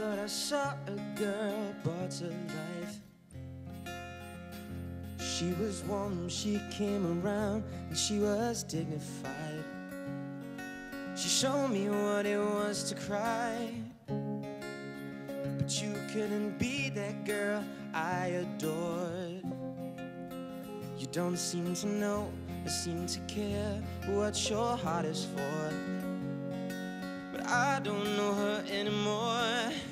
thought I saw a girl brought to life. She was warm, she came around, and she was dignified. She showed me what it was to cry. But you couldn't be that girl I adored. You don't seem to know or seem to care what your heart is for. But I don't know her anymore.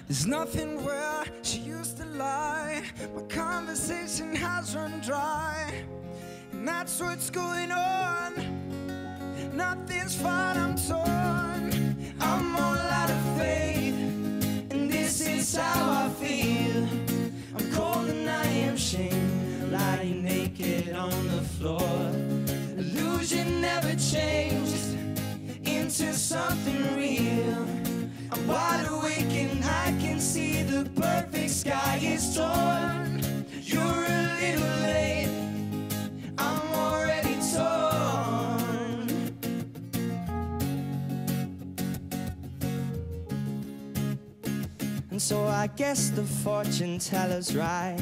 There's nothing where she used to lie. My conversation has run dry. And that's what's going on. Nothing's fine, I'm torn. I'm all out of faith. And this is how I feel. I'm cold and I am shamed. Lying naked on the floor. Illusion never changed into something real. The perfect sky is torn. You're a little late. I'm already torn. And so I guess the fortune teller's right.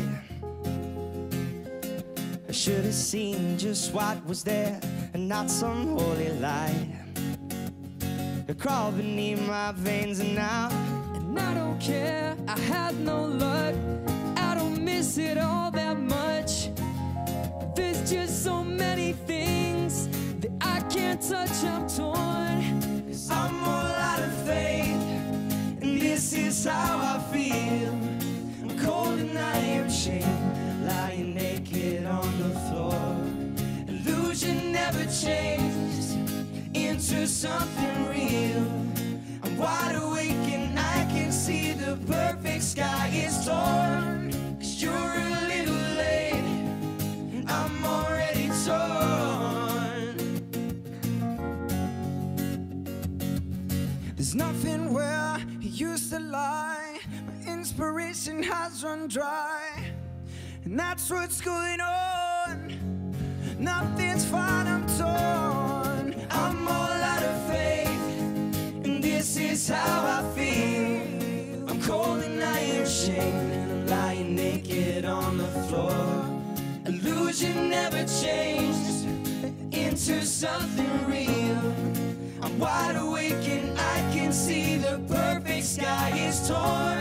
I should have seen just what was there and not some holy light. It crawled beneath my veins and now I don't care, I had no luck. I don't miss it all that much. There's just so many things that I can't touch, I'm torn. I'm all out of faith, and this is how I feel. I'm cold and I am shamed, lying naked on the floor. Illusion never changed into something real. I'm wide awake the perfect sky is torn. Cause you're a little late, and I'm already torn. There's nothing where he used to lie. My inspiration has run dry. And that's what's going on. Nothing's fine, I'm torn. Illusion never changed into something real. I'm wide awake and I can see the perfect sky is torn.